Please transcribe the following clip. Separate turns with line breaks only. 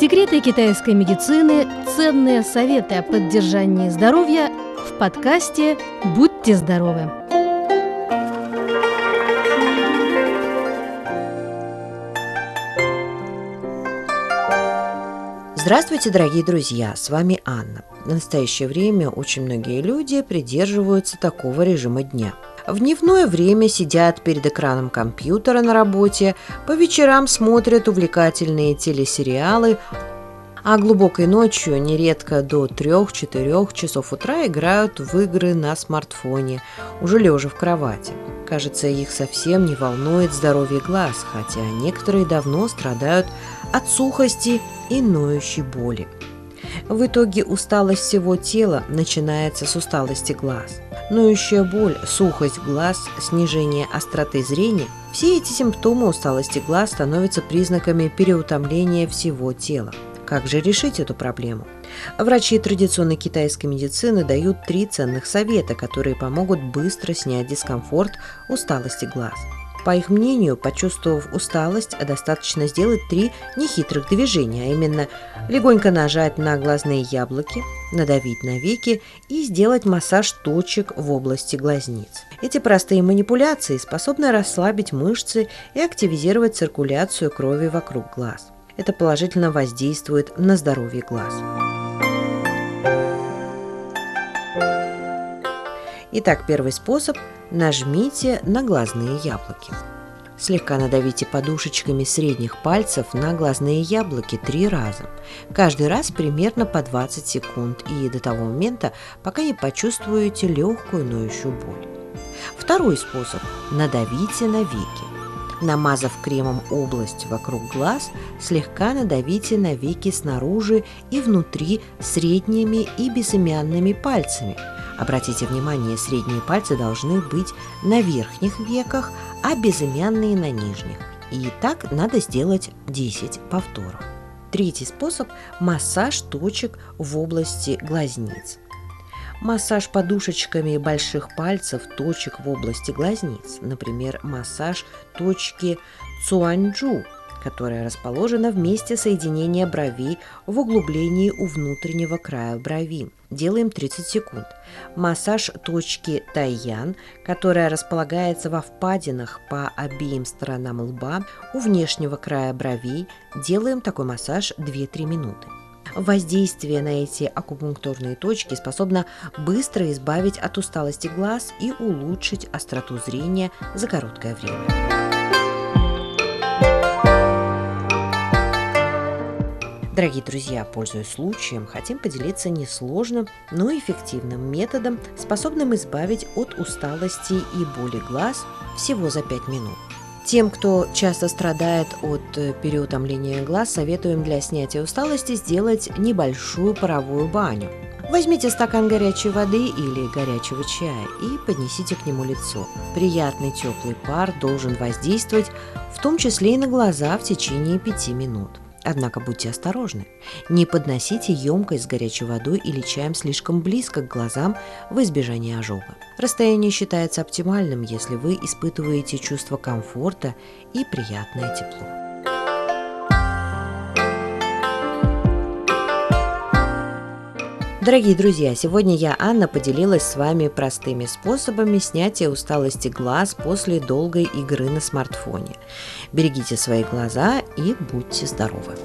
Секреты китайской медицины, ценные советы о поддержании здоровья в подкасте «Будьте здоровы».
Здравствуйте, дорогие друзья! С вами Анна. В настоящее время очень многие люди придерживаются такого режима дня – в дневное время сидят перед экраном компьютера на работе, по вечерам смотрят увлекательные телесериалы, а глубокой ночью, нередко до 3-4 часов утра, играют в игры на смартфоне, уже лежа в кровати. Кажется, их совсем не волнует здоровье глаз, хотя некоторые давно страдают от сухости и ноющей боли. В итоге усталость всего тела начинается с усталости глаз. Ноющая боль, сухость глаз, снижение остроты зрения – все эти симптомы усталости глаз становятся признаками переутомления всего тела. Как же решить эту проблему? Врачи традиционной китайской медицины дают три ценных совета, которые помогут быстро снять дискомфорт усталости глаз – по их мнению, почувствовав усталость, достаточно сделать три нехитрых движения, а именно легонько нажать на глазные яблоки, надавить на веки и сделать массаж точек в области глазниц. Эти простые манипуляции способны расслабить мышцы и активизировать циркуляцию крови вокруг глаз. Это положительно воздействует на здоровье глаз. Итак, первый способ – нажмите на глазные яблоки. Слегка надавите подушечками средних пальцев на глазные яблоки три раза. Каждый раз примерно по 20 секунд и до того момента, пока не почувствуете легкую ноющую боль. Второй способ – надавите на веки. Намазав кремом область вокруг глаз, слегка надавите на веки снаружи и внутри средними и безымянными пальцами – Обратите внимание, средние пальцы должны быть на верхних веках, а безымянные на нижних. И так надо сделать 10 повторов. Третий способ – массаж точек в области глазниц. Массаж подушечками больших пальцев точек в области глазниц, например, массаж точки Цуанчжу – которая расположена в месте соединения бровей в углублении у внутреннего края брови. Делаем 30 секунд. Массаж точки Тайян, которая располагается во впадинах по обеим сторонам лба у внешнего края бровей. Делаем такой массаж 2-3 минуты. Воздействие на эти акупунктурные точки способно быстро избавить от усталости глаз и улучшить остроту зрения за короткое время. Дорогие друзья, пользуясь случаем, хотим поделиться несложным, но эффективным методом, способным избавить от усталости и боли глаз всего за 5 минут. Тем, кто часто страдает от э, переутомления глаз, советуем для снятия усталости сделать небольшую паровую баню. Возьмите стакан горячей воды или горячего чая и поднесите к нему лицо. Приятный теплый пар должен воздействовать в том числе и на глаза в течение 5 минут. Однако будьте осторожны. Не подносите емкость с горячей водой или чаем слишком близко к глазам в избежание ожога. Расстояние считается оптимальным, если вы испытываете чувство комфорта и приятное тепло. Дорогие друзья, сегодня я, Анна, поделилась с вами простыми способами снятия усталости глаз после долгой игры на смартфоне. Берегите свои глаза и будьте здоровы!